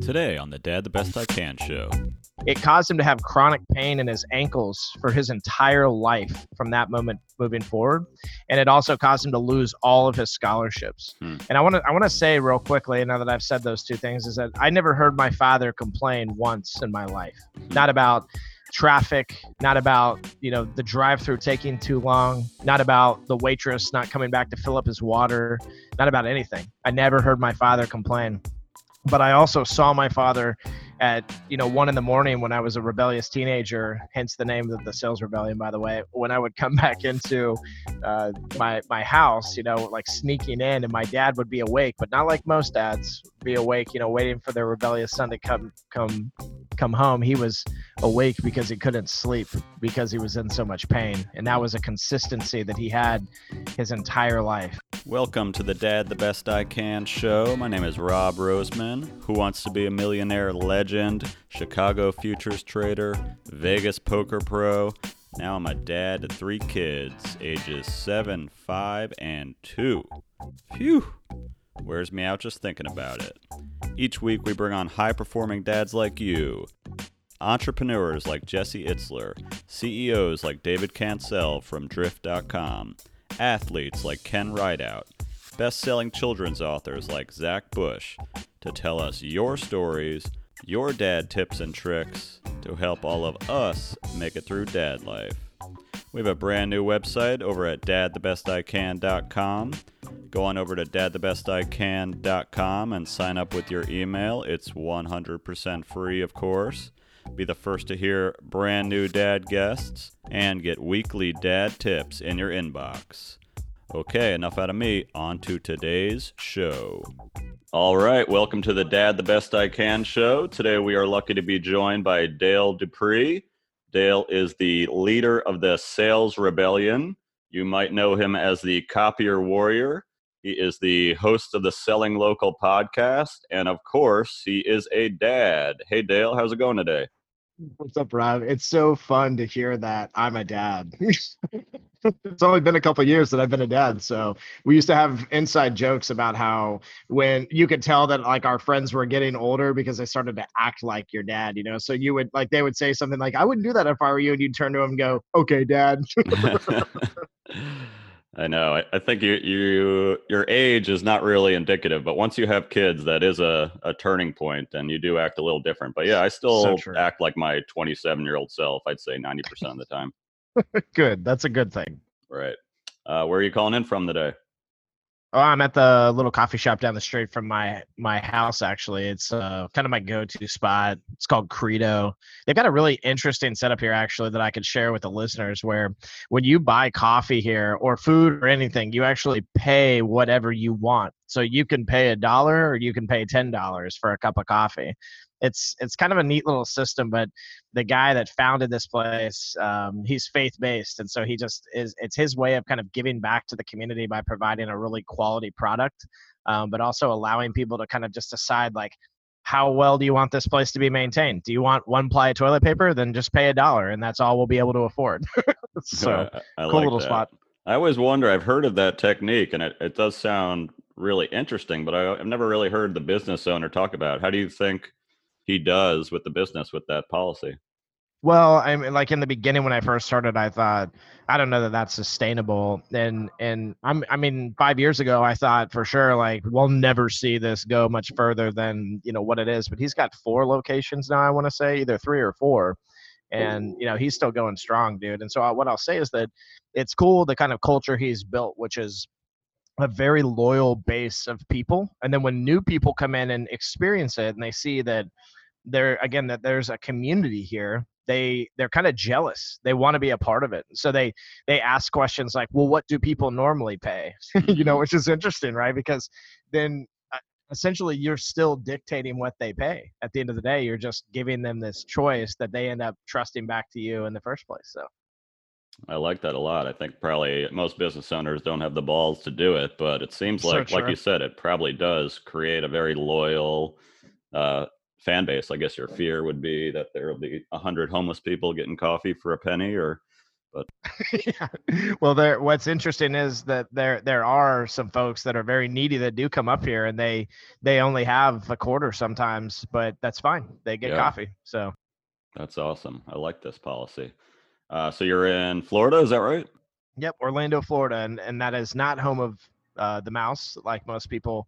Today on the Dad the Best I Can show. It caused him to have chronic pain in his ankles for his entire life from that moment moving forward, and it also caused him to lose all of his scholarships. Hmm. And I want to I want to say real quickly, now that I've said those two things, is that I never heard my father complain once in my life, not about traffic, not about you know the drive-through taking too long, not about the waitress not coming back to fill up his water, not about anything. I never heard my father complain but I also saw my father at you know one in the morning when I was a rebellious teenager, hence the name of the sales rebellion, by the way. When I would come back into uh, my my house, you know, like sneaking in, and my dad would be awake, but not like most dads be awake, you know, waiting for their rebellious son to come come come home. He was awake because he couldn't sleep because he was in so much pain, and that was a consistency that he had his entire life. Welcome to the Dad the Best I Can show. My name is Rob Roseman. Who wants to be a millionaire legend, Chicago futures trader, Vegas poker pro? Now I'm a dad to three kids, ages 7, 5, and 2. Phew! Wears me out just thinking about it. Each week we bring on high performing dads like you, entrepreneurs like Jesse Itzler, CEOs like David Cancel from Drift.com, athletes like Ken Rideout, best selling children's authors like Zach Bush to tell us your stories, your dad tips and tricks to help all of us make it through dad life. We have a brand new website over at dadthebestican.com. Go on over to dadthebestican.com and sign up with your email. It's 100% free, of course. Be the first to hear brand new dad guests and get weekly dad tips in your inbox. Okay, enough out of me. On to today's show. All right, welcome to the Dad the Best I Can show. Today we are lucky to be joined by Dale Dupree. Dale is the leader of the Sales Rebellion. You might know him as the Copier Warrior. He is the host of the Selling Local podcast. And of course, he is a dad. Hey, Dale, how's it going today? What's up, Rob? It's so fun to hear that I'm a dad. it's only been a couple years that I've been a dad. So we used to have inside jokes about how when you could tell that like our friends were getting older because they started to act like your dad, you know. So you would like they would say something like, I wouldn't do that if I were you, and you'd turn to him and go, Okay, dad. I know. I, I think you, you your age is not really indicative, but once you have kids, that is a, a turning point, and you do act a little different. But yeah, I still So act like my 27 year old self. I'd say 90% of the time. good. That's a good thing. Right. Uh, where are you calling in from today? Oh, I'm at the little coffee shop down the street from my my house. Actually, it's uh, kind of my go-to spot. It's called Credo. They've got a really interesting setup here, actually, that I could share with the listeners. Where when you buy coffee here or food or anything, you actually pay whatever you want. So you can pay a dollar or you can pay ten dollars for a cup of coffee. It's it's kind of a neat little system, but the guy that founded this place, um, he's faith based, and so he just is. It's his way of kind of giving back to the community by providing a really quality product, um, but also allowing people to kind of just decide like, how well do you want this place to be maintained? Do you want one ply of toilet paper? Then just pay a dollar, and that's all we'll be able to afford. so I, I cool like little that. spot. I always wonder. I've heard of that technique, and it, it does sound really interesting, but I, I've never really heard the business owner talk about. it. How do you think he does with the business with that policy? Well, I mean, like in the beginning when I first started, I thought, I don't know that that's sustainable. And and I'm, I mean, five years ago, I thought for sure, like we'll never see this go much further than you know what it is. But he's got four locations now. I want to say either three or four, and you know he's still going strong, dude. And so I, what I'll say is that it's cool the kind of culture he's built, which is a very loyal base of people. And then when new people come in and experience it, and they see that there again that there's a community here they they're kind of jealous they want to be a part of it so they they ask questions like well what do people normally pay? You know which is interesting right because then uh, essentially you're still dictating what they pay. At the end of the day you're just giving them this choice that they end up trusting back to you in the first place so. I like that a lot. I think probably most business owners don't have the balls to do it, but it seems So like, like you said, it probably does create a very loyal uh, fan base. I guess your fear would be that there will be a hundred homeless people getting coffee for a penny, or But yeah. Well, there. What's interesting is that there there are some folks that are very needy that do come up here, and they they only have a quarter sometimes, but that's fine. They get Yeah. coffee. So that's awesome. I like this policy. Uh, so you're in Florida, is that right? Yep, Orlando, Florida, and and that is not home of uh, the mouse, like most people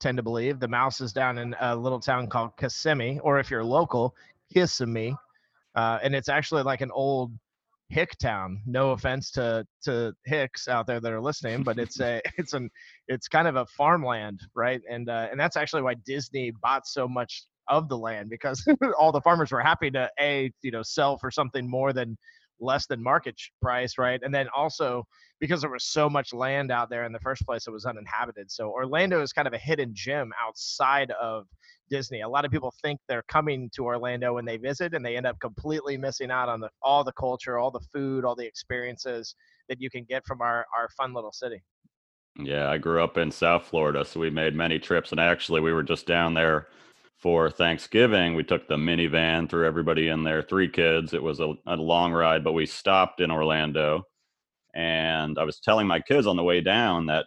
tend to believe. The mouse is down in a little town called Kissimmee, or if you're local, Kissimmee, uh, and it's actually like an old hick town. No offense to to hicks out there that are listening, but it's a it's an it's kind of a farmland, right? And uh, and that's actually why Disney bought so much of the land because all the farmers were happy to a you know sell for something more than less than market price, right? And then also because there was so much land out there in the first place, it was uninhabited. So Orlando is kind of a hidden gem outside of Disney. A lot of people think they're coming to Orlando when they visit, and they end up completely missing out on the, all the culture, all the food, all the experiences that you can get from our, our fun little city. Yeah, I grew up in South Florida, so we made many trips. And actually, we were just down there for Thanksgiving. We took the minivan, threw everybody in there, three kids. It was a, a long ride, but we stopped in Orlando. And I was telling my kids on the way down that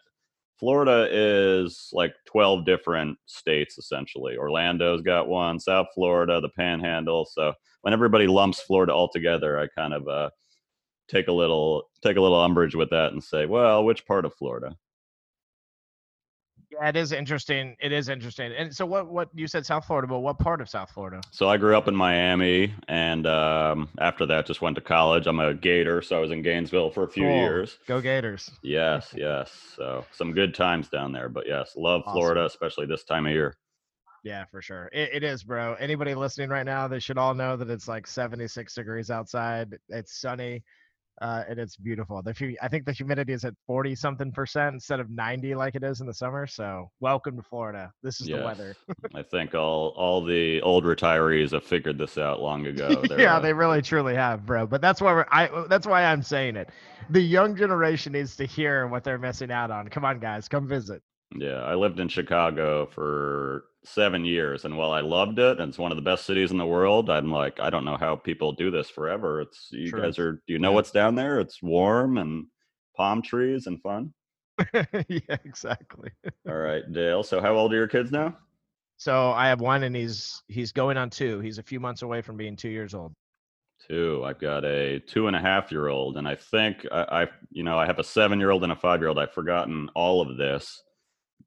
Florida is like 12 different states, essentially. Orlando's got one, South Florida, the Panhandle. So when everybody lumps Florida all together, I kind of uh, take a little take a little umbrage with that and say, well, which part of Florida? It is interesting. It is interesting. And so, what what you said South Florida, but what part of South Florida? So I grew up in Miami, and um, after that, just went to college. I'm a Gator, so I was in Gainesville for a few Cool. years. Go Gators. Yes, yes. So some good times down there. But yes, love Awesome. Florida, especially this time of year. Yeah, for sure. It, it is, bro. Anybody listening right now, they should all know that it's like 76 degrees outside. It's sunny, uh, and it's beautiful. The I think the humidity is at 40 something percent instead of 90 like it is in the summer. So, welcome to Florida. This is the weather. I think all all the old retirees have figured this out long ago. Yeah, uh, they really truly have, bro. But that's why we're, I. That's why I'm saying it. The young generation needs to hear what they're missing out on. Come on, guys, come visit. Yeah, I lived in Chicago for seven years, and while I loved it, and it's one of the best cities in the world, I'm like, I don't know how people do this forever. It's you True. guys are. Do you know Yeah. what's down there? It's warm and palm trees and fun. yeah, exactly. All right, Dale. So how old are your kids now? So I have one, and he's he's going on two. He's a few months away from being two years old. Two. I've got a two and a half year old, and I think I, I you know, I have a seven year old and a five year old. I've forgotten all of this,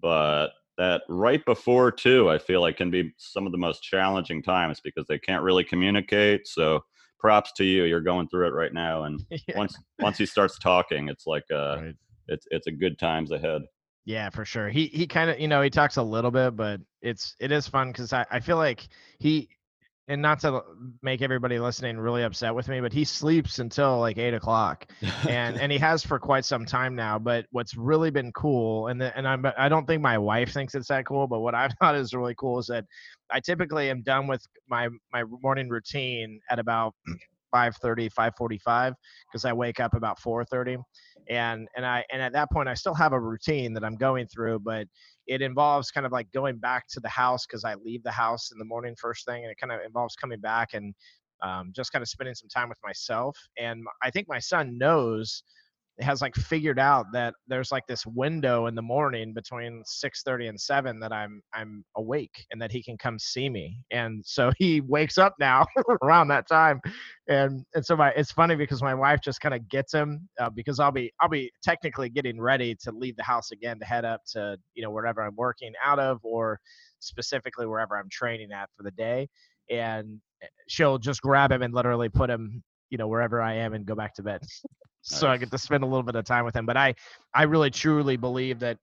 but that right before two, I feel like can be some of the most challenging times because they can't really communicate. So props to you. You're going through it right now, and yeah. once once he starts talking, it's like uh, Right. it's it's a good times ahead. Yeah, for sure. He he kind of you know he talks a little bit, but it's it is fun because I I feel like he and not to make everybody listening really upset with me, but he sleeps until like eight o'clock, and and he has for quite some time now. But what's really been cool, and the, and I'm I don't think my wife thinks it's that cool, but what I thought is really cool is that I typically am done with my my morning routine at about 5:30, 5:45 because I wake up about 4:30 and and I and at that point I still have a routine that I'm going through, but it involves kind of like going back to the house because I leave the house in the morning first thing, and it kind of involves coming back and um, just kind of spending some time with myself. And I think my son knows has like figured out that there's like this window in the morning between 6:30 and 7 that I'm I'm awake and that he can come see me. And so he wakes up now around that time. And and so my it's funny because my wife just kind of gets him uh, because I'll be I'll be technically getting ready to leave the house again to head up to you know wherever I'm working out of or specifically wherever I'm training at for the day and eh, she'll just grab him and literally put him you know wherever I am and go back to bed. So I get to spend a little bit of time with him. But I I really truly believe that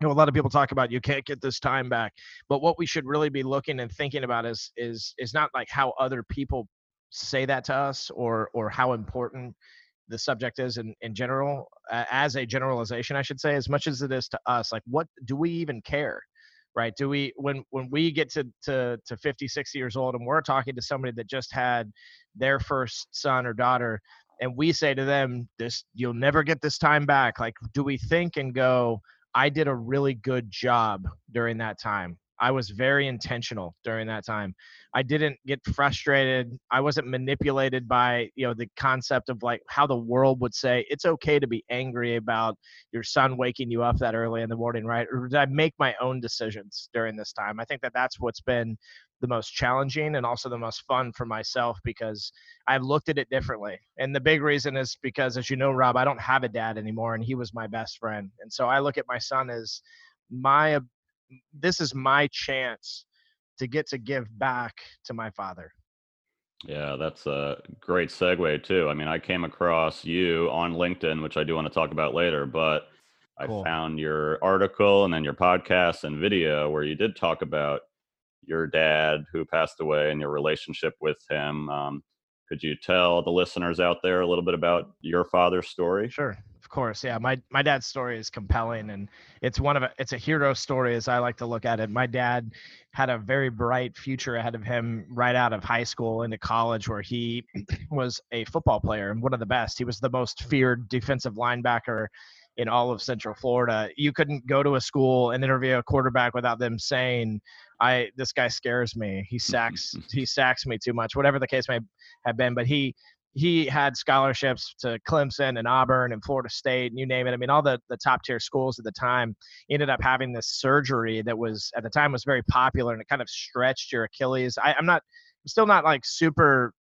you know a lot of people talk about you can't get this time back, but what we should really be looking and thinking about is is is not like how other people say that to us or or how important the subject is in, in general uh, as a generalization i should say as much as it is to us like what do we even care right do we when when we get to to to 50 60 years old and we're talking to somebody that just had their first son or daughter and we say to them this you'll never get this time back. Like do we think and go i did a really good job during that time I was very intentional during that time. I didn't get frustrated. I wasn't manipulated by, you know, the concept of like how the world would say it's okay to be angry about your son waking you up that early in the morning, right? Or did I make my own decisions during this time? I think that that's what's been the most challenging and also the most fun for myself because I've looked at it differently. And the big reason is because, as you know, Rob, I don't have a dad anymore, and he was my best friend. And so I look at my son as my this is my chance to get to give back to my father. Yeah, that's a great segue too. I mean, I came across you on LinkedIn, which I do want to talk about later, but cool. I found your article and then your podcast and video where you did talk about your dad who passed away and your relationship with him. Um, could you tell the listeners out there a little bit about your father's story? Sure course, yeah. My my dad's story is compelling, and it's one of a, it's a hero story as I like to look at it. My dad had a very bright future ahead of him right out of high school into college, where he was a football player and one of the best. He was the most feared defensive linebacker in all of Central Florida. You couldn't go to a school and interview a quarterback without them saying, "I this guy scares me. He sacks he sacks me too much." Whatever the case may have been, but he he had scholarships to Clemson and Auburn and Florida State, and you name it. I mean, all the, the top tier schools at the time ended up having this surgery that was at the time was very popular and it kind of stretched your Achilles. I, I'm not, I'm still not like super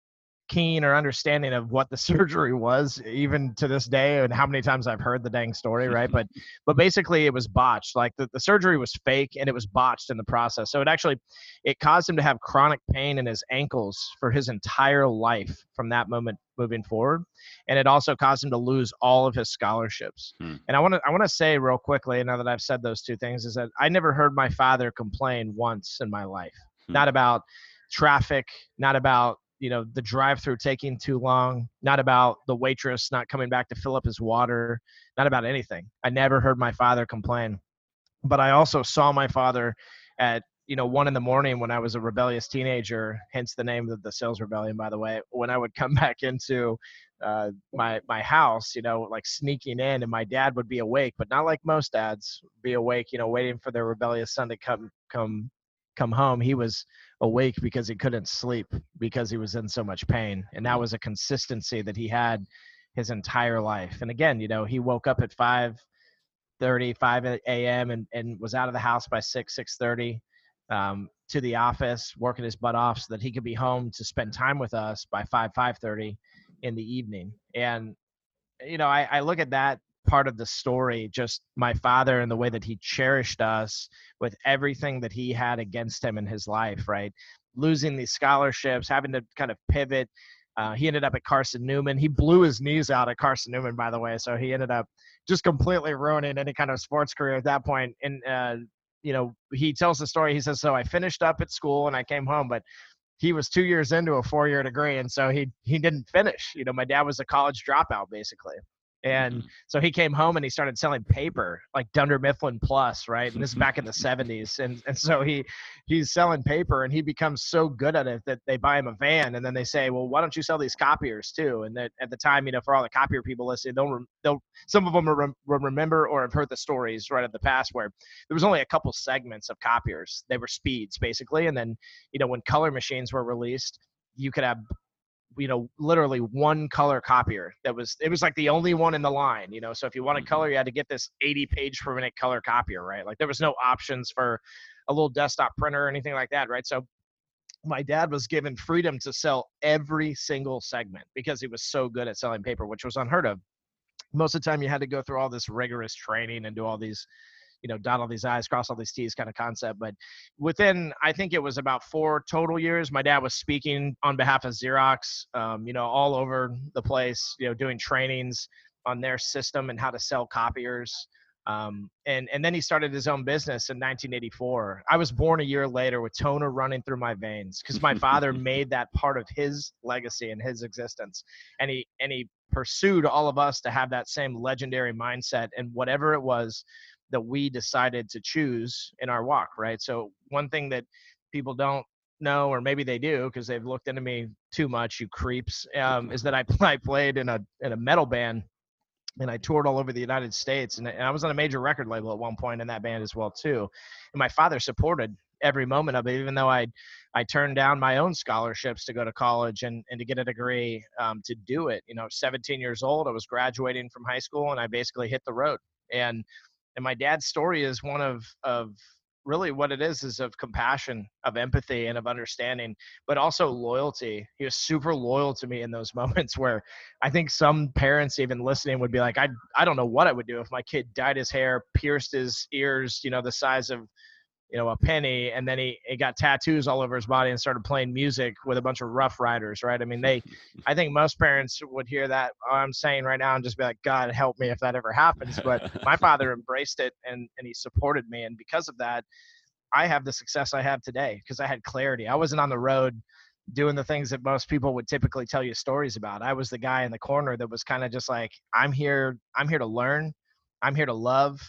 keen or understanding of what the surgery was even to this day and how many times I've heard the dang story, right? but but basically it was botched. Like the, the surgery was fake and it was botched in the process. So it actually it caused him to have chronic pain in his ankles for his entire life from that moment moving forward. And it also caused him to lose all of his scholarships. Hmm. And I want to I want to say real quickly, now that I've said those two things, is that I never heard my father complain once in my life. Hmm. Not about traffic, not about you know the drive through taking too long not about the waitress not coming back to fill up his water not about anything. I never heard my father complain. But i also saw my father at you know one in the morning when i was a rebellious teenager hence the name of the sales rebellion by the way when i would come back into uh, my my house you know like sneaking in and my dad would be awake but not like most dads be awake you know waiting for their rebellious son to come come come home he was awake because he couldn't sleep because he was in so much pain and that mm. was a consistency that he had his entire life and again you know he woke up at 5 30 5 a.m and, and was out of the house by 6 6 30 um, to the office working his butt off so that he could be home to spend time with us by 5 5 30 in the evening and you know I, I look at that part of the story just my father and the way that he cherished us with everything that he had against him in his life right losing these scholarships having to kind of pivot uh, he ended up at Carson-Newman he blew his knees out at Carson-Newman by the way so he ended up just completely ruining any kind of sports career at that point. and uh, you know he tells the story he says so i finished up at school and i came home but he was two years into a four year degree and so he he didn't finish you know my dad was a college dropout basically and mm-hmm. so he came home and he started selling paper like Dunder Mifflin Plus, right? And this is back in the 70s. And and so he he's selling paper and he becomes so good at it that they buy him a van and then they say, "Well, why don't you sell these copiers too?" And that at the time, you know, for all the copier people listening, they'll they'll some of them will, rem- remember or have heard the stories right of the past where there was only a couple segments of copiers. They were speeds basically, and then you know when color machines were released, you could have you know literally one color copier that was it was like the only one in the line you know? So if you wanted mm-hmm. color you had to get this 80 page per minute color copier right? Like there was no options for a little desktop printer or anything like that right? So my dad was given freedom to sell every single segment because he was so good at selling paper which was unheard of. Most of the time you had to go through all this rigorous training and do all these you know dot all these i's cross all these t's kind of concept but within i think it was about four total years my dad was speaking on behalf of xerox um, you know all over the place you know doing trainings on their system and how to sell copiers um, and and then he started his own business in 1984 i was born a year later with toner running through my veins because my father made that part of his legacy and his existence and he and he pursued all of us to have that same legendary mindset and whatever it was that we decided to choose in our walk, right? So one thing that people don't know, or maybe they do because they've looked into me too much, you creeps, um, is that I, I played in a in a metal band and I toured all over the United States, and, and I was on a major record label at one point in that band as well too. And my father supported every moment of it. Even though I I turned down my own scholarships to go to college and, and to get a degree um, to do it. You know, 17 years old, I was graduating from high school, and I basically hit the road. And and my dad's story is one of of really what it is is of compassion of empathy and of understanding but also loyalty. He was super loyal to me in those moments where i think some parents even listening would be like i i don't know what i would do if my kid dyed his hair pierced his ears you know the size of you know, a penny, and then he, he got tattoos all over his body and started playing music with a bunch of Rough Riders, right? I mean, they, I think most parents would hear that I'm saying right now and just be like, God help me if that ever happens. But my father embraced it and and he supported me, and because of that, I have the success I have today because I had clarity. I wasn't on the road doing the things that most people would typically tell you stories about. I was the guy in the corner that was kind of just like, I'm here, I'm here to learn, I'm here to love,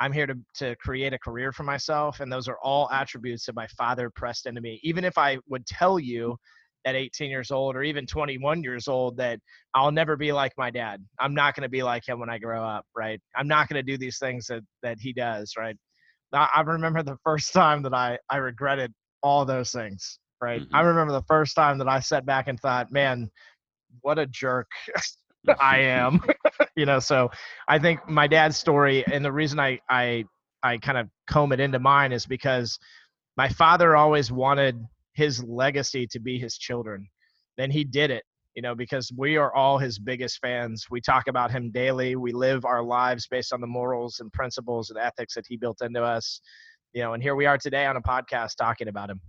I'm here to, to create a career for myself. And those are all attributes that my father pressed into me. Even if I would tell you at 18 years old or even 21 years old that I'll never be like my dad. I'm not going to be like him when I grow up, right? I'm not going to do these things that, that he does, right? I, I remember the first time that I, I regretted all those things, right? Mm-hmm. I remember the first time that I sat back and thought, man, what a jerk I am. you know, so I think my dad's story and the reason I I I kind of comb it into mine is because my father always wanted his legacy to be his children. Then he did it, you know, because we are all his biggest fans. We talk about him daily. We live our lives based on the morals and principles and ethics that he built into us. You know, and here we are today on a podcast talking about him.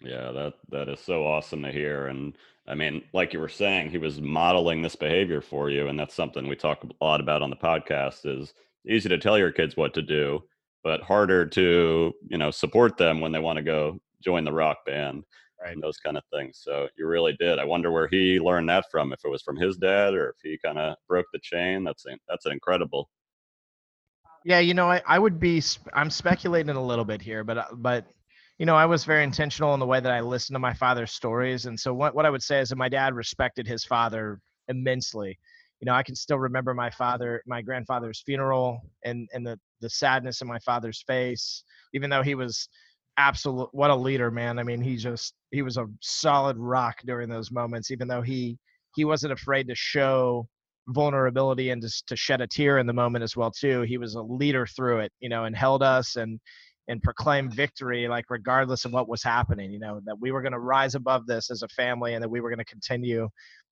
Yeah, that that is so awesome to hear. And I mean, like you were saying, he was modeling this behavior for you, and that's something we talk a lot about on the podcast. Is easy to tell your kids what to do, but harder to you know support them when they want to go join the rock band right. and those kind of things. So you really did. I wonder where he learned that from. If it was from his dad or if he kind of broke the chain. That's that's an incredible. Yeah, you know, I, I would be. I'm speculating a little bit here, but uh, but you know, I was very intentional in the way that I listened to my father's stories. And so what, what I would say is that my dad respected his father immensely. You know, I can still remember my father, my grandfather's funeral and, and the, the sadness in my father's face, even though he was absolute, what a leader, man. I mean, he just, he was a solid rock during those moments, even though he, he wasn't afraid to show vulnerability and just to shed a tear in the moment as well too he was a leader through it you know and held us and and proclaim victory like regardless of what was happening you know that we were going to rise above this as a family and that we were going to continue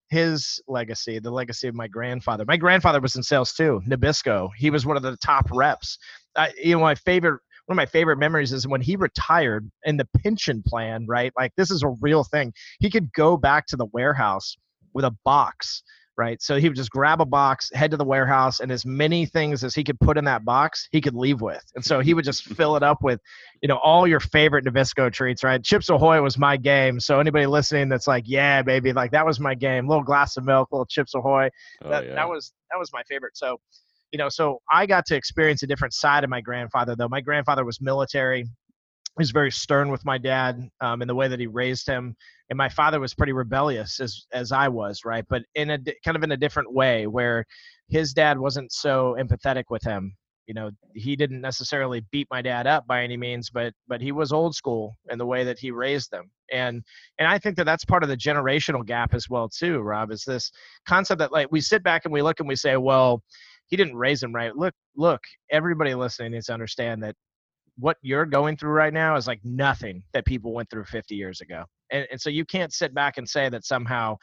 his legacy the legacy of my grandfather. My grandfather was in sales too nabisco. He was one of the top reps. Uh, you know my favorite one of my favorite memories is when he retired in the pension plan right? Like this is a real thing. He could go back to the warehouse with a box right? So he would just grab a box, head to the warehouse, and as many things as he could put in that box, he could leave with. And so he would just fill it up with, you know, all your favorite Nabisco treats, right? Chips Ahoy was my game. So anybody listening that's like, yeah, baby, like that was my game. Little glass of milk, little Chips Ahoy. Oh, that, yeah. that was that was my favorite. So, you know, so I got to experience a different side of my grandfather, though. My grandfather was military was very stern with my dad um, in the way that he raised him and my father was pretty rebellious as as i was right? But in a kind of in a different way where his dad wasn't so empathetic with him you know? He didn't necessarily beat my dad up by any means but but he was old school in the way that he raised them. And and i think that that's part of the generational gap as well too rob is this concept that like we sit back and we look and we say well he didn't raise him right. Look look everybody listening needs to understand that what you're going through right now is like nothing that people went through 50 years ago. And, and so you can't sit back and say that somehow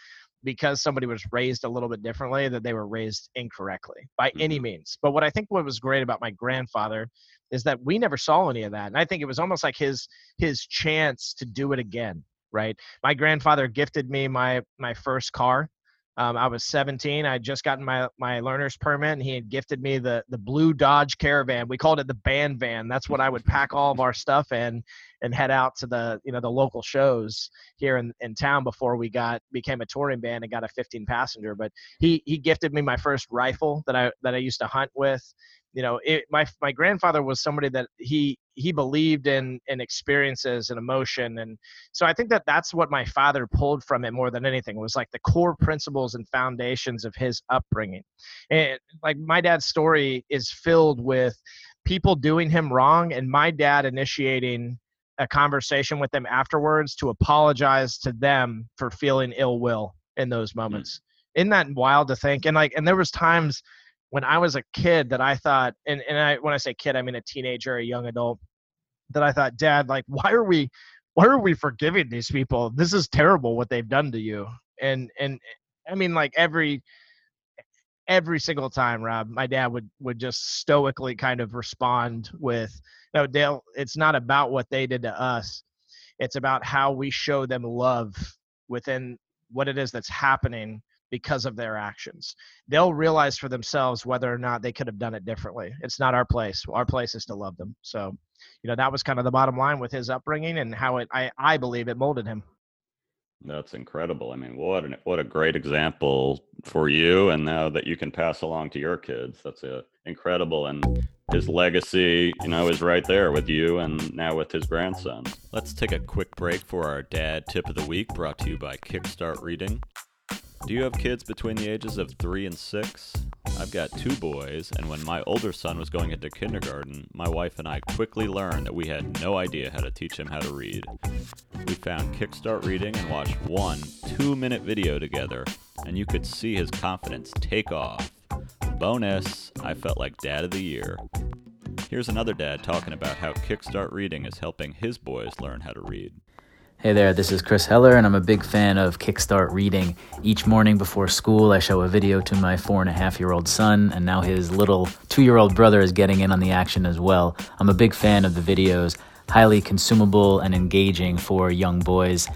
because somebody was raised a little bit differently that they were raised incorrectly by mm-hmm. any means. But what I think what was great about my grandfather is that we never saw any of that. And I think it was almost like his his chance to do it again, right? My grandfather gifted me my my first car um, I was 17. I had just gotten my my learner's permit, and he had gifted me the the blue Dodge Caravan. We called it the band van. That's what I would pack all of our stuff in and head out to the you know the local shows here in, in town before we got became a touring band and got a 15 passenger. But he he gifted me my first rifle that I that I used to hunt with. You know it, my my grandfather was somebody that he he believed in in experiences and emotion. And so i think that that's what my father pulled from it more than anything was like the core principles and foundations of his upbringing. And like my dad's story is filled with people doing him wrong and my dad initiating a conversation with them afterwards to apologize to them for feeling ill will in those Mm. moments. Isn't that wild to think? And like, and there was times when I was a kid that I thought, and, and I, when I say kid, I mean a teenager, a young adult, that I thought, Dad, like, why are we, why are we forgiving these people? This is terrible what they've done to you. And and I mean, like every every single time, Rob, my dad would would just stoically kind of respond with, "No, Dale, it's not about what they did to us. It's about how we show them love within what it is that's happening because of their actions. They'll realize for themselves whether or not they could have done it differently. It's not our place. Our place is to love them. So, you know, that was kind of the bottom line with his upbringing and how it I I believe it molded him. That's incredible. I mean, what an, what a great example for you, and now that you can pass along to your kids. That's a, incredible, and his legacy, you know, is right there with you, and now with his grandson. Let's take a quick break for our dad tip of the week, brought to you by Kickstart Reading. Do you have kids between the ages of three and six? I've got two boys, and when my older son was going into kindergarten, my wife and I quickly learned that we had no idea how to teach him how to read. We found Kickstart Reading and watched one two minute video together, and you could see his confidence take off. Bonus, I felt like Dad of the Year. Here's another dad talking about how Kickstart Reading is helping his boys learn how to read. Hey there, this is Chris Heller, and I'm a big fan of Kickstart Reading. Each morning before school, I show a video to my four and a half year old son, and now his little two year old brother is getting in on the action as well. I'm a big fan of the videos, highly consumable and engaging for young boys.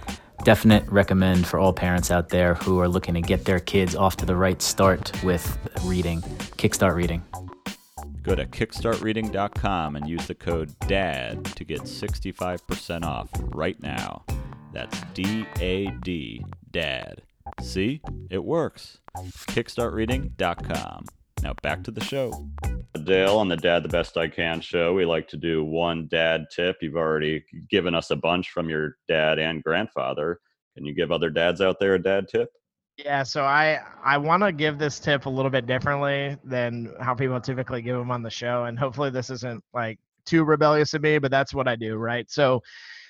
Definite recommend for all parents out there who are looking to get their kids off to the right start with reading. Kickstart Reading. Go to kickstartreading.com and use the code DAD to get 65% off right now. That's D A D, DAD. See? It works. Kickstartreading.com. Now back to the show. Dale on the Dad the Best I Can show, we like to do one dad tip. You've already given us a bunch from your dad and grandfather. Can you give other dads out there a dad tip? Yeah, so I I want to give this tip a little bit differently than how people typically give them on the show, and hopefully this isn't like too rebellious of me, but that's what I do, right? So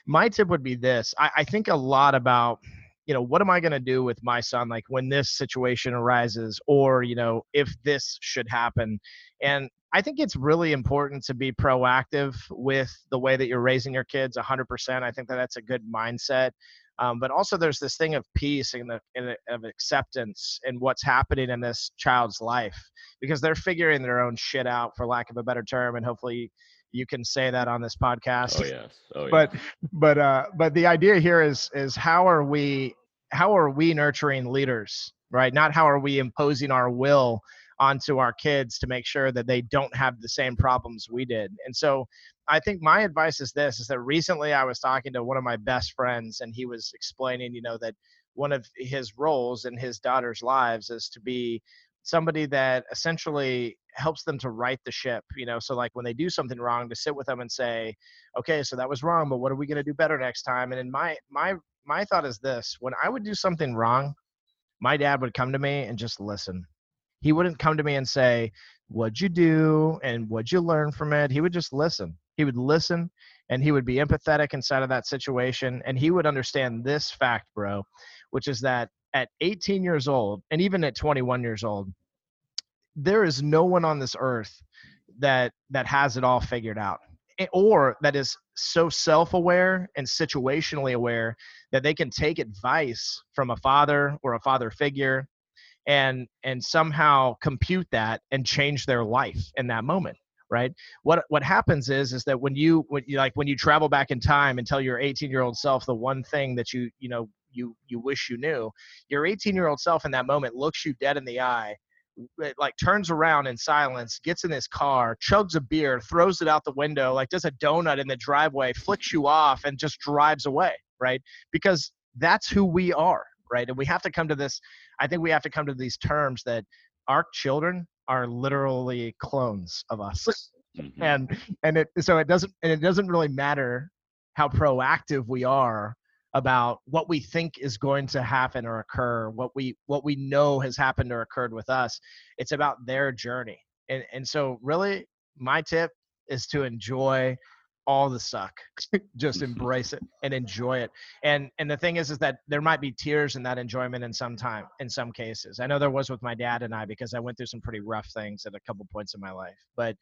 my tip would be this: I, I think a lot about you know what am i going to do with my son like when this situation arises or you know if this should happen and i think it's really important to be proactive with the way that you're raising your kids 100% i think that that's a good mindset um, but also there's this thing of peace and, the, and of acceptance in what's happening in this child's life because they're figuring their own shit out for lack of a better term and hopefully you can say that on this podcast Oh, yes. Oh, yeah. but but uh but the idea here is is how are we how are we nurturing leaders right not how are we imposing our will onto our kids to make sure that they don't have the same problems we did and so i think my advice is this is that recently i was talking to one of my best friends and he was explaining you know that one of his roles in his daughter's lives is to be somebody that essentially helps them to right the ship you know so like when they do something wrong to sit with them and say okay so that was wrong but what are we going to do better next time? And in my my my thought is this when i would do something wrong my dad would come to me and just listen. He wouldn't come to me and say what'd you do? And what'd you learn from it? He would just listen he would listen and he would be empathetic inside of that situation and he would understand this fact bro which is that at 18 years old and even at 21 years old there is no one on this earth that that has it all figured out or that is so self-aware and situationally aware that they can take advice from a father or a father figure and and somehow compute that and change their life in that moment right what what happens is is that when you when you like when you travel back in time and tell your 18 year old self the one thing that you you know you you wish you knew your 18 year old self in that moment looks you dead in the eye like turns around in silence, gets in his car, chugs a beer, throws it out the window, like does a donut in the driveway, flicks you off, and just drives away, right? Because that's who we are, right? And we have to come to this. I think we have to come to these terms that our children are literally clones of us, Mhm. and and it so it doesn't and it doesn't really matter how proactive we are about what we think is going to happen or occur what we what we know has happened or occurred with us. It's about their journey. And and so really my tip is to enjoy all the suck. Just mm-hmm. embrace it and enjoy it. And and the thing is is that there might be tears in that enjoyment in some time in some cases. I know there was with my dad and i because i went through some pretty rough things at a couple points in my life but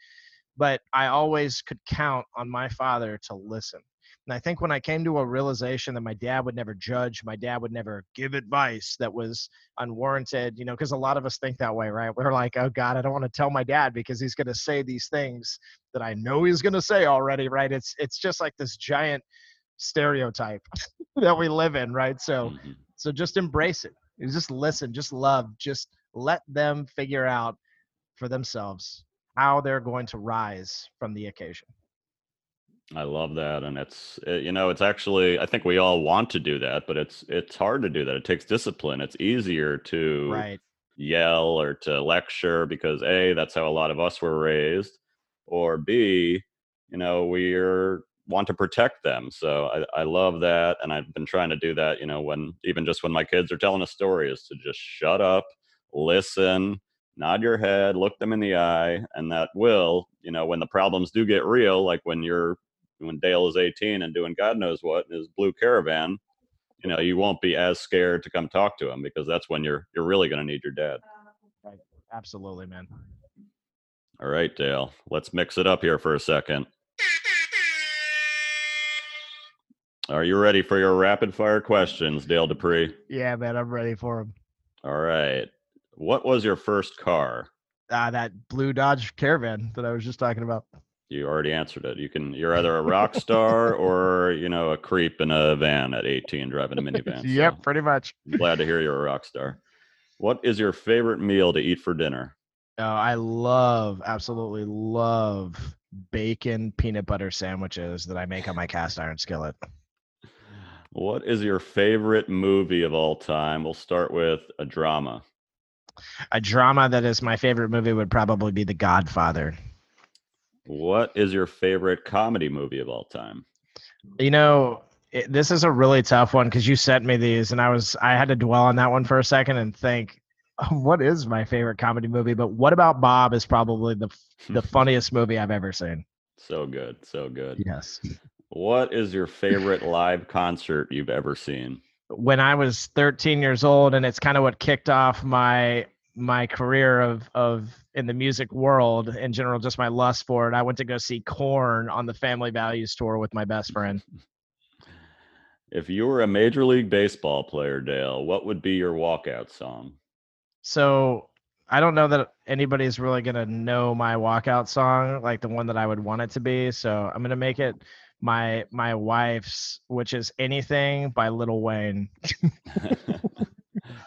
but i always could count on my father to listen and I think when I came to a realization that my dad would never judge, my dad would never give advice that was unwarranted, you know, because a lot of us think that way, right? We're like, oh God, I don't want to tell my dad because he's going to say these things that I know he's going to say already, right? It's it's just like this giant stereotype that we live in, right? So mm-hmm. so just embrace it. Just listen, just love, just let them figure out for themselves how they're going to rise from the occasion. I love that, and it's eh, you know it's actually I think we all want to do that, but it's it's hard to do that. It takes discipline. It's easier to right. yell or to lecture because a that's how a lot of us were raised, or b you know we're want to protect them. So I, I love that, and I've been trying to do that. You know when even just when my kids are telling a story is to just shut up, listen, nod your head, look them in the eye, and that will, you know, when the problems do get real, like when you're when Dale is 18 and doing God knows what in his blue caravan, you know, you won't be as scared to come talk to him because that's when you're you're really going to need your dad. Right. Absolutely, man. All right, Dale. Let's mix it up here for a second. Are you ready for your rapid fire questions, Dale Dupree? Yeah, man, I'm ready for them. All right. What was your first car? Ah, uh, that blue Dodge Caravan that I was just talking about you already answered it. You can you're either a rock star or you know a creep in a van at 18 driving a minivan. yep, so pretty much. glad to hear you're a rock star. What is your favorite meal to eat for dinner? Oh, I love, absolutely love bacon peanut butter sandwiches that I make on my cast iron skillet. What is your favorite movie of all time? We'll start with a drama. A drama that is my favorite movie would probably be The Godfather. What is your favorite comedy movie of all time? You know, it, this is a really tough one because you sent me these, and I was I had to dwell on that one for a second and think, what is my favorite comedy movie? But what about Bob is probably the the funniest movie I've ever seen. So good, so good. Yes. What is your favorite live concert you've ever seen? When I was 13 years old, and it's kind of what kicked off my my career of of in the music world in general, just my lust for it. I went to go see Korn on the Family Values tour with my best friend. If you were a major league baseball player, Dale, what would be your walkout song? So I don't know that anybody's really gonna know my walkout song, like the one that I would want it to be. So I'm gonna make it my my wife's, which is anything by Lil Wayne.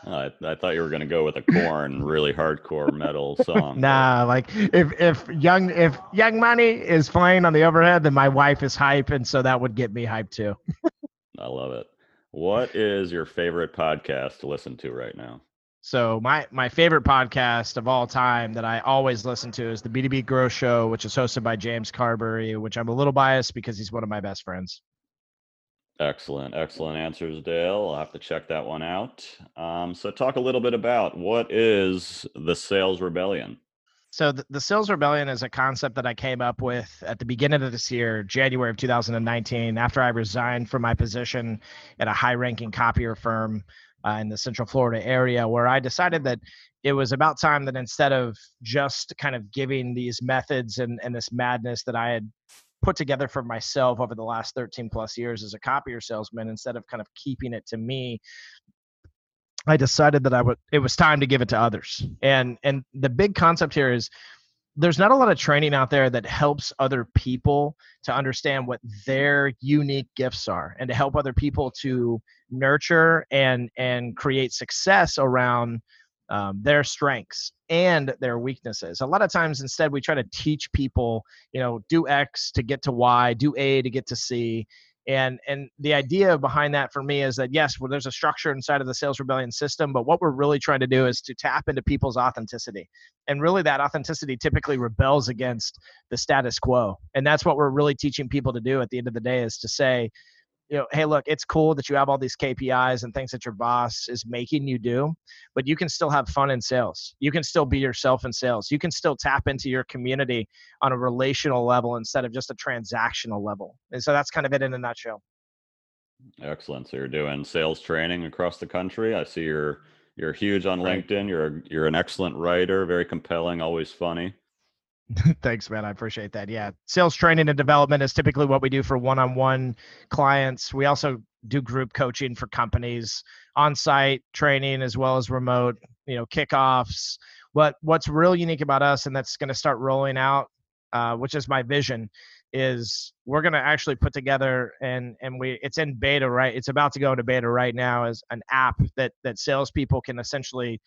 Uh, I, I thought you were going to go with a Korn, really hardcore metal song. nah, but... like if if young if Young Money is playing on the overhead, then my wife is hype, and so that would get me hyped too. I love it. What is your favorite podcast to listen to right now? So my my favorite podcast of all time that I always listen to is the B2B Growth Show, which is hosted by James Carbary, which I'm a little biased because he's one of my best friends. Excellent, excellent answers, Dale. I'll have to check that one out. Um, so, talk a little bit about what is the Sales Rebellion. So, the, the Sales Rebellion is a concept that I came up with at the beginning of this year, January of 2019, after I resigned from my position at a high-ranking copier firm uh, in the Central Florida area, where I decided that it was about time that instead of just kind of giving these methods and, and this madness that I had put together for myself over the last 13 plus years as a copier salesman instead of kind of keeping it to me i decided that i would it was time to give it to others. And and the big concept here is there's not a lot of training out there that helps other people to understand what their unique gifts are and to help other people to nurture and and create success around um, their strengths and their weaknesses. A lot of times, instead, we try to teach people, you know, do X to get to Y, do A to get to C. And and the idea behind that for me is that yes, well, there's a structure inside of the sales rebellion system, but what we're really trying to do is to tap into people's authenticity. And really that authenticity typically rebels against the status quo. And that's what we're really teaching people to do at the end of the day is to say, you know, hey, look, it's cool that you have all these KPIs and things that your boss is making you do, but you can still have fun in sales. You can still be yourself in sales. You can still tap into your community on a relational level instead of just a transactional level. And so that's kind of it in a nutshell. Excellent. So you're doing sales training across the country. I see you're you're huge on right. LinkedIn. You're you're an excellent writer, very compelling, always funny. Thanks, man. I appreciate that. Yeah. Sales training and development is typically what we do for one on one clients. We also do group coaching for companies, on site training as well as remote, you know, kickoffs. What what's real unique about us and that's going to start rolling out, uh, which is my vision, is we're going to actually put together and and we it's in beta right it's about to go into beta right now as an app that that salespeople can essentially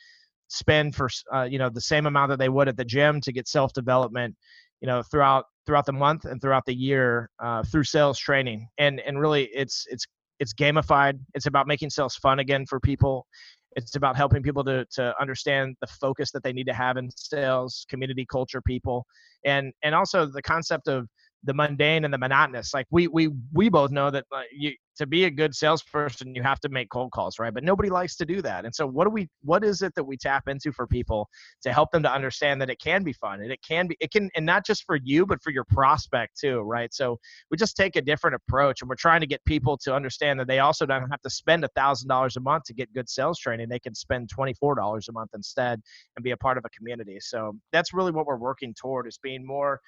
spend for uh, you know the same amount that they would at the gym to get self development you know throughout throughout the month and throughout the year uh, through sales training. And and really it's it's it's gamified. It's about making sales fun again for people. It's about helping people to to understand the focus that they need to have in sales community culture people. And and also the concept of the mundane and the monotonous. Like we we we both know that uh, you to be a good salesperson, you have to make cold calls, right? But nobody likes to do that. And so what do we what is it that we tap into for people to help them to understand that it can be fun and it can be it can and not just for you but for your prospect too, right? So we just take a different approach and we're trying to get people to understand that they also don't have to spend a thousand dollars a month to get good sales training. They can spend twenty four dollars a month instead and be a part of a community. So that's really what we're working toward is being more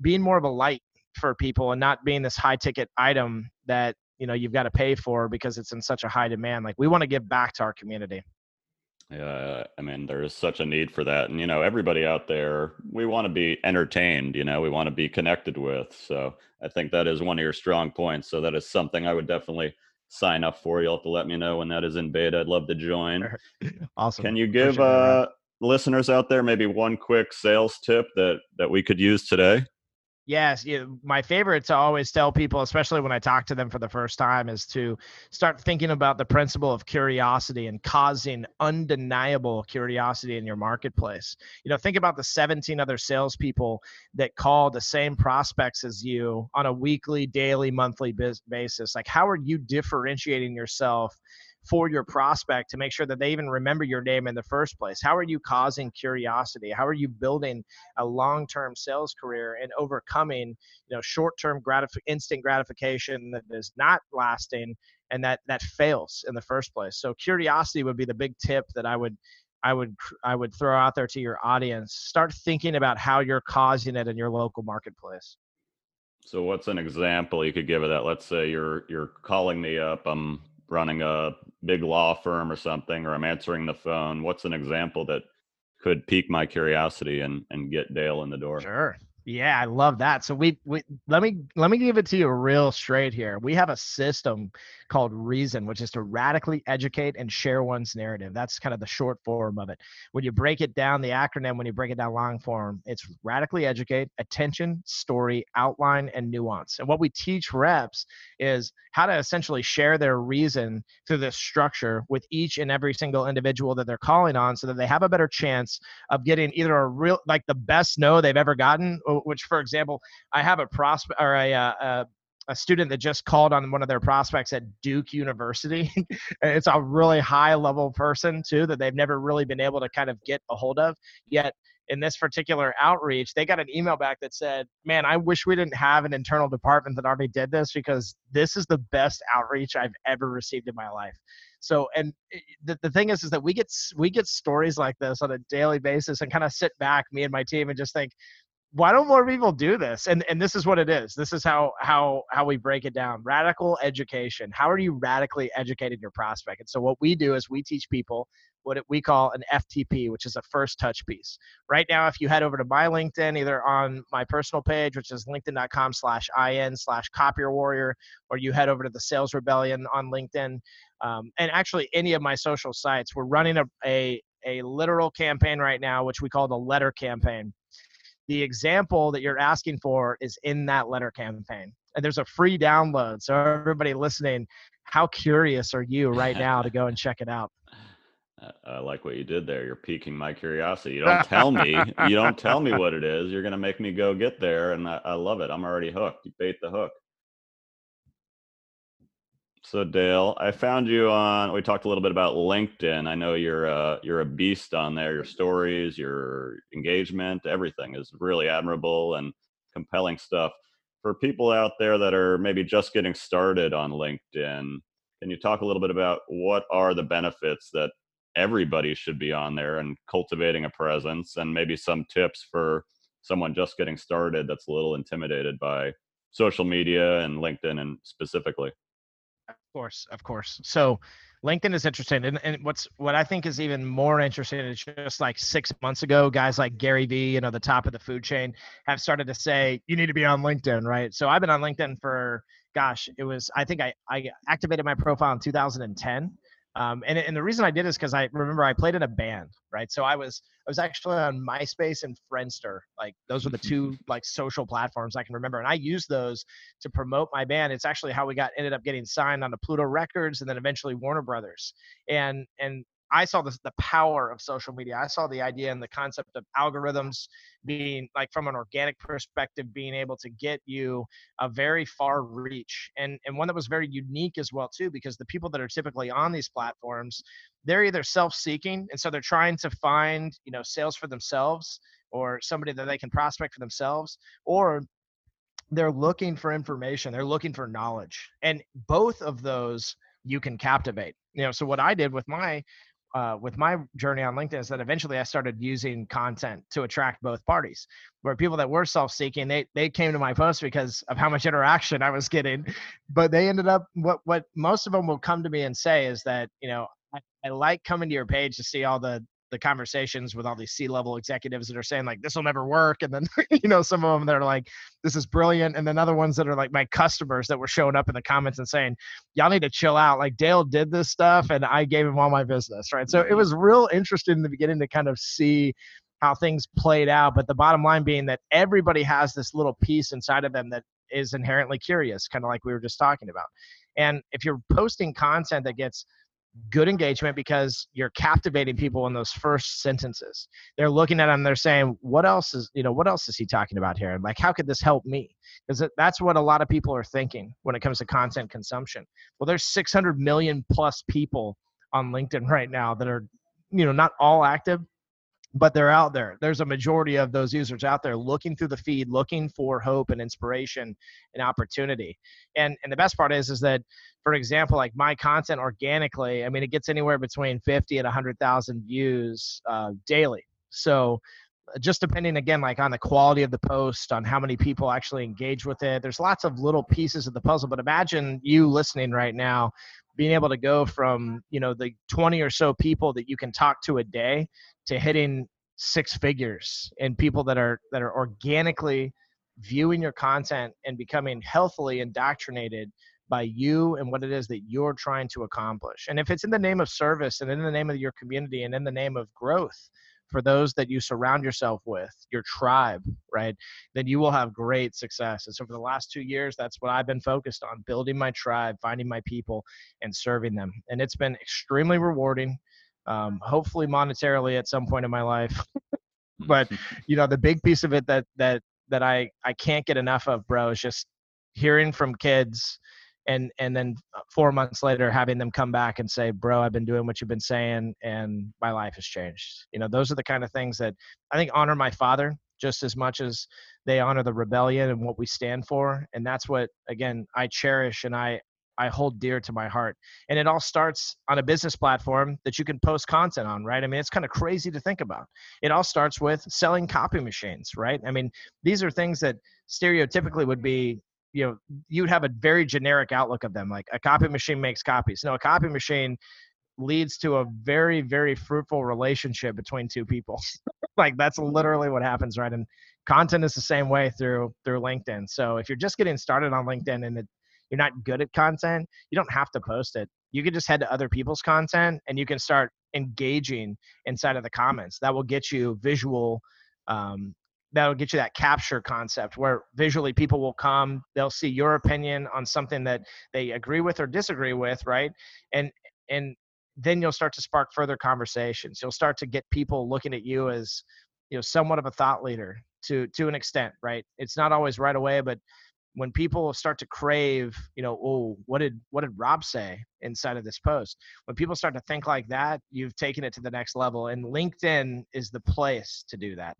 being more of a light for people and not being this high ticket item that you know you've got to pay for because it's in such a high demand like we want to give back to our community. Yeah i mean there's such a need for that and you know everybody out there we want to be entertained you know we want to be connected with so i think that is one of your strong points so that is something i would definitely sign up for. You'll have to let me know when that is in beta i'd love to join. Awesome. Can you give uh listeners out there maybe one quick sales tip that that we could use today Yes, yeah, my favorite to always tell people, especially when I talk to them for the first time, is to start thinking about the principle of curiosity and causing undeniable curiosity in your marketplace. You know, think about the 17 other salespeople that call the same prospects as you on a weekly, daily, monthly basis. Like, how are you differentiating yourself for your prospect to make sure that they even remember your name in the first place? How are you causing curiosity? How are you building a long-term sales career and overcoming, you know, short-term gratif- instant gratification that is not lasting and that that fails in the first place? So curiosity would be the big tip that I would I would I would throw out there to your audience. Start thinking about how you're causing it in your local marketplace. So what's an example you could give of that? Let's say you're you're calling me up. I'm running a big law firm or something, or I'm answering the phone, what's an example that could pique my curiosity and and get Dale in the door? Sure. Yeah, I love that. So we we let me let me give it to you real straight here. We have a system called Reason, which is to radically educate and share one's narrative. That's kind of the short form of it. When you break it down, the acronym, when you break it down long form, it's radically educate, attention, story, outline, and nuance. And what we teach reps is how to essentially share their reason through this structure with each and every single individual that they're calling on so that they have a better chance of getting either a real like the best no they've ever gotten which for example, I have a prospect or a, uh, a a student that just called on one of their prospects at Duke University. it's a really high level person too that they've never really been able to kind of get a hold of. Yet in this particular outreach, they got an email back that said, "Man, I wish we didn't have an internal department that already did this because this is the best outreach I've ever received in my life." So, and eh, the, the thing is, is that we get we get stories like this on a daily basis, and kind of sit back, me and my team, and just think, why don't more people do this? And and this is what it is. This is how how how we break it down. Radical education. How are you radically educating your prospect? And so what we do is we teach people what we call an ftp which is a first touch piece. Right now if you head over to my linkedin either on my personal page which is linkedin.com slash in slash copier warrior or you head over to the sales rebellion on linkedin um, and actually any of my social sites we're running a, a a literal campaign right now which we call the letter campaign the example that you're asking for is in that letter campaign. And there's a free download. So everybody listening, how curious are you right now to go and check it out? I like what you did there. You're piquing my curiosity. You don't tell me. you don't tell me what it is. You're going to make me go get there, and I, I love it. I'm already hooked. You bait the hook. So Dale, I found you on. We talked a little bit about LinkedIn. I know you're uh, you're a beast on there. Your stories, your engagement, everything is really admirable and compelling stuff. For people out there that are maybe just getting started on LinkedIn, can you talk a little bit about what are the benefits that everybody should be on there and cultivating a presence, and maybe some tips for someone just getting started that's a little intimidated by social media and LinkedIn and specifically? Of course, of course. So LinkedIn is interesting. And, and what's what I think is even more interesting is just like six months ago, guys like Gary Vee, you know, the top of the food chain, have started to say, you need to be on LinkedIn, right? So I've been on LinkedIn for gosh, it was I think I, I activated my profile in 2010. Um, and, and the reason I did is because I remember I played in a band, right? So I was I was actually on MySpace and Friendster. Like those were the two like social platforms I can remember, and I used those to promote my band. It's actually how we got ended up getting signed on the Pluto Records and then eventually Warner Brothers. And and I saw this, the power of social media. I saw the idea and the concept of algorithms being like from an organic perspective, being able to get you a very far reach and, and one that was very unique as well too, because the people that are typically on these platforms, they're either self-seeking. And so they're trying to find, you know, sales for themselves or somebody that they can prospect for themselves, or they're looking for information. They're looking for knowledge. And both of those you can captivate you know so what i did with my uh, with my journey on LinkedIn is that eventually I started using content to attract both parties. Where people that were self-seeking, they they came to my post because of how much interaction I was getting, but they ended up what what most of them will come to me and say is that you know I, I like coming to your page to see all the the conversations with all these C-level executives that are saying like this will never work, and then you know some of them that are like this is brilliant, and then other ones that are like my customers that were showing up in the comments and saying y'all need to chill out. Like Dale did this stuff, and I gave him all my business, right? So it mm-hmm. was real interesting in the beginning to kind of see how things played out. But the bottom line being that everybody has this little piece inside of them that is inherently curious, kind of like we were just talking about. And if you're posting content that gets good engagement because you're captivating people in those first sentences. They're looking at them, they're saying, "What else is you know what else is he talking about here? And like, how could this help me?" Because that's what a lot of people are thinking when it comes to content consumption. Well, there's 600 million plus people on LinkedIn right now that are, you know, not all active, but they're out there. There's a majority of those users out there looking through the feed, looking for hope and inspiration and opportunity. And and the best part is is that, for example, like my content organically, I mean, it gets anywhere between 50 and 100,000 views uh, daily. So uh, just depending again like on the quality of the post on how many people actually engage with it there's lots of little pieces of the puzzle but imagine you listening right now being able to go from you know the 20 or so people that you can talk to a day to hitting six figures and people that are that are organically viewing your content and becoming healthily indoctrinated by you and what it is that you're trying to accomplish. And if it's in the name of service and in the name of your community and in the name of growth for those that you surround yourself with, your tribe, right, then you will have great success. And so for the last two years, that's what I've been focused on building my tribe, finding my people, and serving them. And it's been extremely rewarding um, hopefully monetarily at some point in my life. but you know, the big piece of it that that that I I can't get enough of, bro, is just hearing from kids and and then uh, four months later having them come back and say bro i've been doing what you've been saying and my life has changed you know those are the kind of things that i think honor my father just as much as they honor the rebellion and what we stand for and that's what again i cherish and i I hold dear to my heart. And it all starts on a business platform that you can post content on, right? I mean, it's kind of crazy to think about. It all starts with selling copy machines, right? I mean, these are things that stereotypically would be, you know, you would have a very generic outlook of them. Like a copy machine makes copies. No, a copy machine leads to a very, very fruitful relationship between two people. like that's literally what happens, right? And content is the same way through through LinkedIn. So if you're just getting started on LinkedIn and it you're not good at content, you don't have to post it. You can just head to other people's content and you can start engaging inside of the comments. That will get you visual. Um, that'll get you that capture concept where visually people will come, they'll see your opinion on something that they agree with or disagree with, right? And and then you'll start to spark further conversations. You'll start to get people looking at you as you know somewhat of a thought leader to to an extent, right? It's not always right away, but when people start to crave, you know, oh, what did what did Rob say inside of this post? When people start to think like that, you've taken it to the next level, and LinkedIn is the place to do that.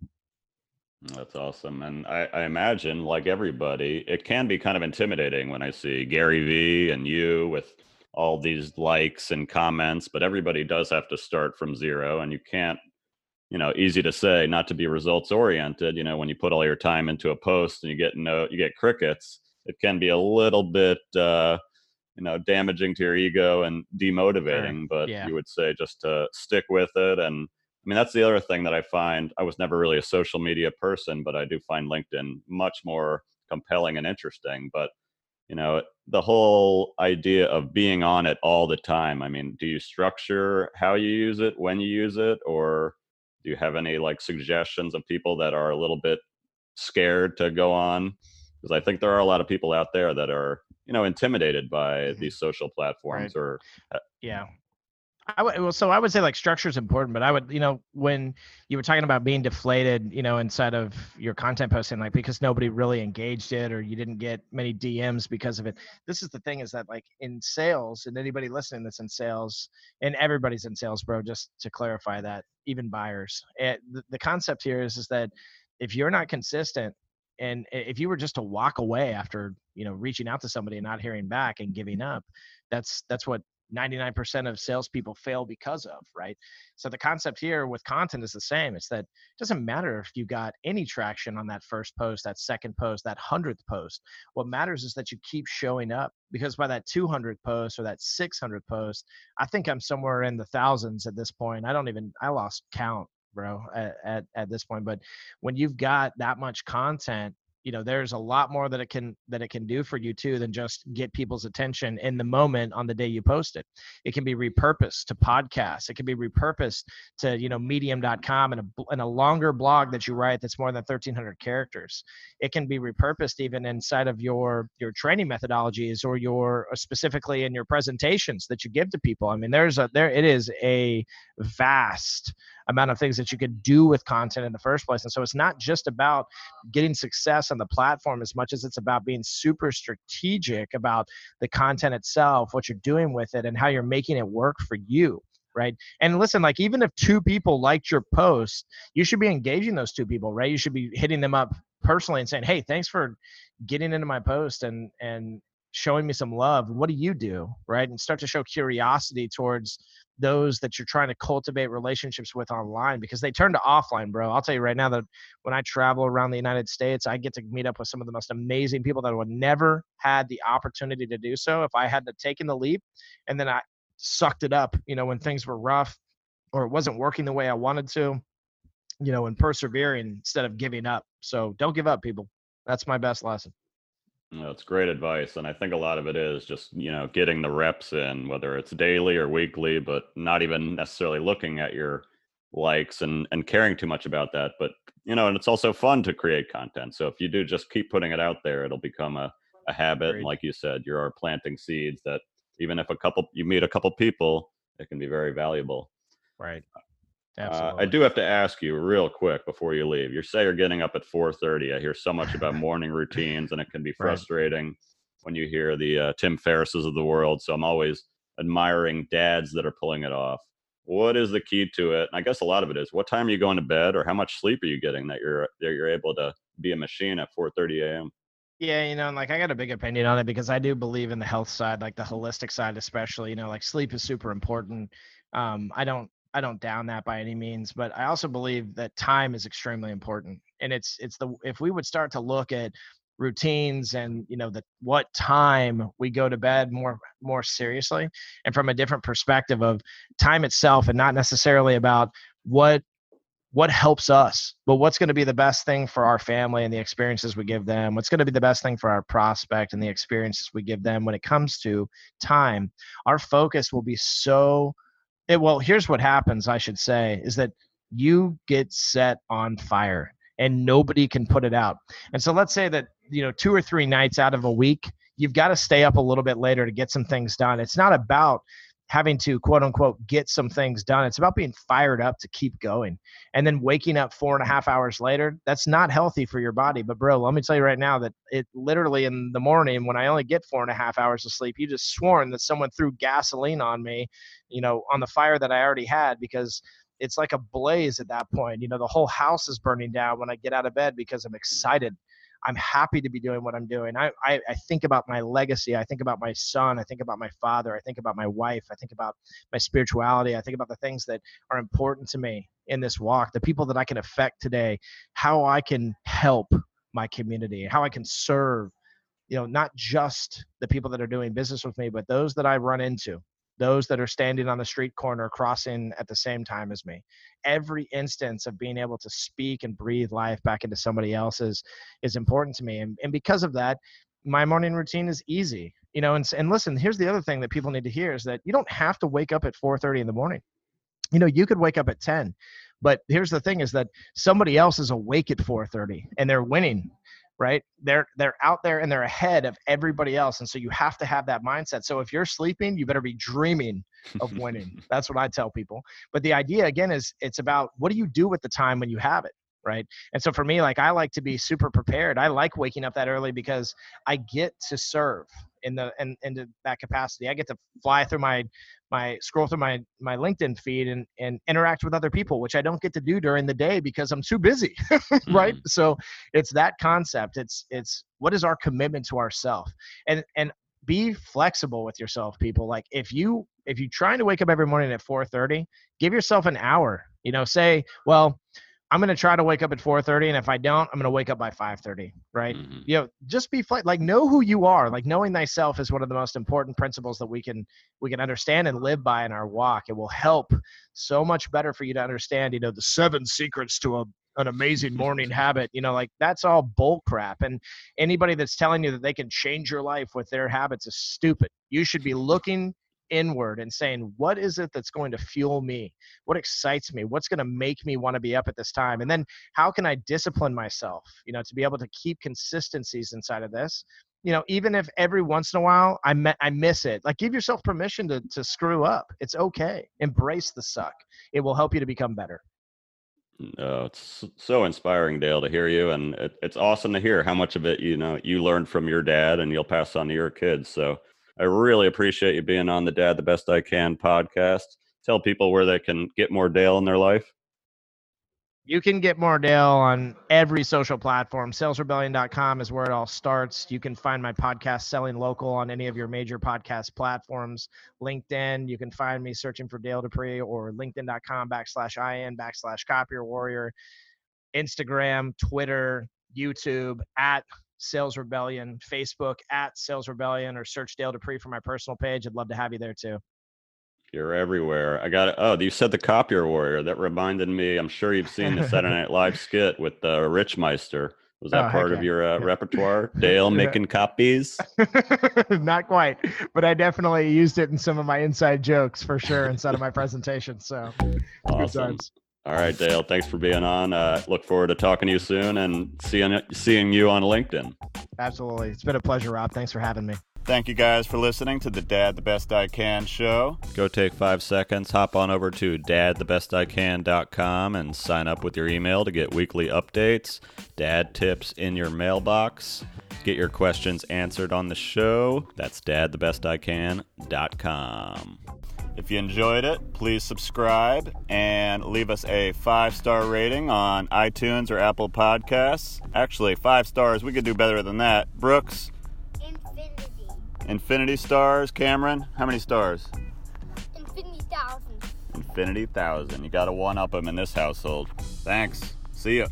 That's awesome. And I, I, imagine, like everybody, it can be kind of intimidating when I see Gary Vee and you with all these likes and comments, but everybody does have to start from zero. And you can't you know easy to say not to be results oriented you know when you put all your time into a post and you get no you get crickets it can be a little bit uh you know damaging to your ego and demotivating sure. but yeah. you would say just to stick with it and mean that's the other thing that i find i was never really a social media person but i do find linkedin much more compelling and interesting but you know the whole idea of being on it all the time i mean do you structure how you use it when you use it or do you have any like suggestions of people that are a little bit scared to go on because i think there are a lot of people out there that are you know intimidated by mm-hmm. these social platforms right. or uh yeah I would well, so I would say like structure is important, but I would, you know, when you were talking about being deflated, you know, inside of your content posting, like because nobody really engaged it or you didn't get many DMs because of it. This is the thing is that like in sales, and anybody listening that's in sales, and everybody's in sales, bro. Just to clarify that, even buyers. It, eh, the, the concept here is is that if you're not consistent and if you were just to walk away after you know reaching out to somebody and not hearing back and giving up that's that's what 99% of salespeople fail because of, right? So the concept here with content is the same. It's that it doesn't matter if you got any traction on that first post, that second post, that hundredth post. What matters is that you keep showing up because by that 200th post or that 600th post, I think I'm somewhere in the thousands at this point. I don't even, I lost count bro at, at, at this point but when you've got that much content you know there's a lot more that it can that it can do for you too than just get people's attention in the moment on the day you post it. It can be repurposed to podcasts. It can be repurposed to you know medium.com and a, and a longer blog that you write that's more than 1300 characters. It can be repurposed even inside of your your training methodologies or your uh, specifically in your presentations that you give to people. I mean there's a there it is a vast amount of things that you could do with content in the first place. And so it's not just about getting success on the platform as much as it's about being super strategic about the content itself, what you're doing with it, and how you're making it work for you right? And listen, like even if two people liked your post, you should be engaging those two people, right? You should be hitting them up personally and saying, "Hey, thanks for getting into my post and and showing me some love. What do you do?" Right? And start to show curiosity towards those that you're trying to cultivate relationships with online because they turn to offline, bro. I'll tell you right now that when I travel around the United States, I get to meet up with some of the most amazing people that would never had the opportunity to do so if I hadn't taken the leap and then I sucked it up, you know, when things were rough or it wasn't working the way I wanted to, you know, and persevering instead of giving up. So don't give up, people. That's my best lesson. That's great advice. And I think a lot of it is just, you know, getting the reps in, whether it's daily or weekly, but not even necessarily looking at your likes and, and caring too much about that. But, you know, and it's also fun to create content. So if you do just keep putting it out there, it'll become a, a habit. And like you said, you are planting seeds that even if a couple, you meet a couple people, it can be very valuable. Right. Uh, I do have to ask you real quick before you leave. You say you're getting up at 4:30. I hear so much about morning routines, and it can be frustrating right. when you hear the uh, Tim Ferrisses of the world. So I'm always admiring dads that are pulling it off. What is the key to it? And I guess a lot of it is what time are you going to bed, or how much sleep are you getting that you're that you're able to be a machine at 4:30 a.m. Yeah, you know, and like I got a big opinion on it because I do believe in the health side, like the holistic side, especially. You know, like sleep is super important. Um, I don't I don't down that by any means, but I also believe that time is extremely important. And it's it's the if we would start to look at routines and you know the what time we go to bed more more seriously and from a different perspective of time itself and not necessarily about what what helps us but what's going to be the best thing for our family and the experiences we give them what's going to be the best thing for our prospect and the experiences we give them when it comes to time our focus will be so it, well, here's what happens, I should say, is that you get set on fire and nobody can put it out. And so let's say that, you know, two or three nights out of a week, you've got to stay up a little bit later to get some things done. It's not about having to quote unquote get some things done. It's about being fired up to keep going. And then waking up four and a half hours later, that's not healthy for your body. But bro, let me tell you right now that it literally in the morning when I only get four and a half hours of sleep, you just sworn that someone threw gasoline on me, you know, on the fire that I already had because it's like a blaze at that point. You know, the whole house is burning down when I get out of bed because I'm excited I'm happy to be doing what I'm doing. I, I, I, think about my legacy. I think about my son. I think about my father. I think about my wife. I think about my spirituality. I think about the things that are important to me in this walk, the people that I can affect today, how I can help my community, how I can serve, you know, not just the people that are doing business with me, but those that I run into those that are standing on the street corner crossing at the same time as me. Every instance of being able to speak and breathe life back into somebody else's is important to me and, and because of that my morning routine is easy you know and, and listen here's the other thing that people need to hear is that you don't have to wake up at 4.30 in the morning. You know you could wake up at 10 but here's the thing is that somebody else is awake at 4.30 and they're winning right? They're they're out there and they're ahead of everybody else and so you have to have that mindset. So if you're sleeping you better be dreaming of winning. That's what i tell people. But the idea again is it's about what do you do with the time when you have it right? And so for me like i like to be super prepared. I like waking up that early because i get to serve in the in, into that capacity. I get to fly through my my scroll through my my linkedin feed and and interact with other people which i don't get to do during the day because i'm too busy right? Mm. so it's that concept. It's it's what is our commitment to ourself? And and be flexible with yourself people. Like if you if you're trying to wake up every morning at 4:30 give yourself an hour you know say well I'm going to try to wake up at 4:30 and if I don't, I'm going to wake up by 5:30, right? Mm-hmm. You know, just be like know who you are. Like knowing thyself is one of the most important principles that we can we can understand and live by in our walk. It will help so much better for you to understand, you know, the seven secrets to a an amazing morning habit you know like that's all bull crap and anybody that's telling you that they can change your life with their habits is stupid you should be looking inward and saying, what is it that's going to fuel me? What excites me? What's going to make me want to be up at this time? And then how can I discipline myself, you know, to be able to keep consistencies inside of this? You know, even if every once in a while I me- I miss it, like give yourself permission to to screw up. It's okay. Embrace the suck. It will help you to become better. No, oh, it's so inspiring, Dale, to hear you, and it, it's awesome to hear how much of it you know you learned from your dad, and you'll pass on to your kids. So I really appreciate you being on the Dad the Best I Can podcast. Tell people where they can get more Dale in their life. You can get more Dale on every social platform. Salesrebellion.com is where it all starts. You can find my podcast Selling Local on any of your major podcast platforms. LinkedIn, you can find me searching for Dale Dupree or LinkedIn.com backslash IN backslash Copier Warrior. Instagram, Twitter, YouTube at Sales Rebellion, Facebook at Sales Rebellion, or search Dale Dupree for my personal page. I'd love to have you there too. You're everywhere. I got it. Oh, you said the copier warrior. That reminded me. I'm sure you've seen the Saturday Night Live skit with uh, Richmeister. Was that oh, part of your uh, repertoire? Dale making copies? Not quite, but I definitely used it in some of my inside jokes for sure inside of my presentation. So, awesome. All right, Dale. Thanks for being on. Uh, look forward to talking to you soon and seeing seeing you on LinkedIn. Absolutely, it's been a pleasure, Rob. Thanks for having me. Thank you guys for listening to the Dad the Best I Can show. Go take five seconds, hop on over to dadthebestican.com and sign up with your email to get weekly updates, dad tips in your mailbox. Get your questions answered on the show. That's dadthebestican.com. If you enjoyed it, please subscribe and leave us a five star rating on iTunes or Apple Podcasts. Actually, five stars, we could do better than that. Brooks? Infinity. Infinity stars. Cameron, how many stars? Infinity thousand. Infinity thousand. You got to one up them in this household. Thanks. See ya.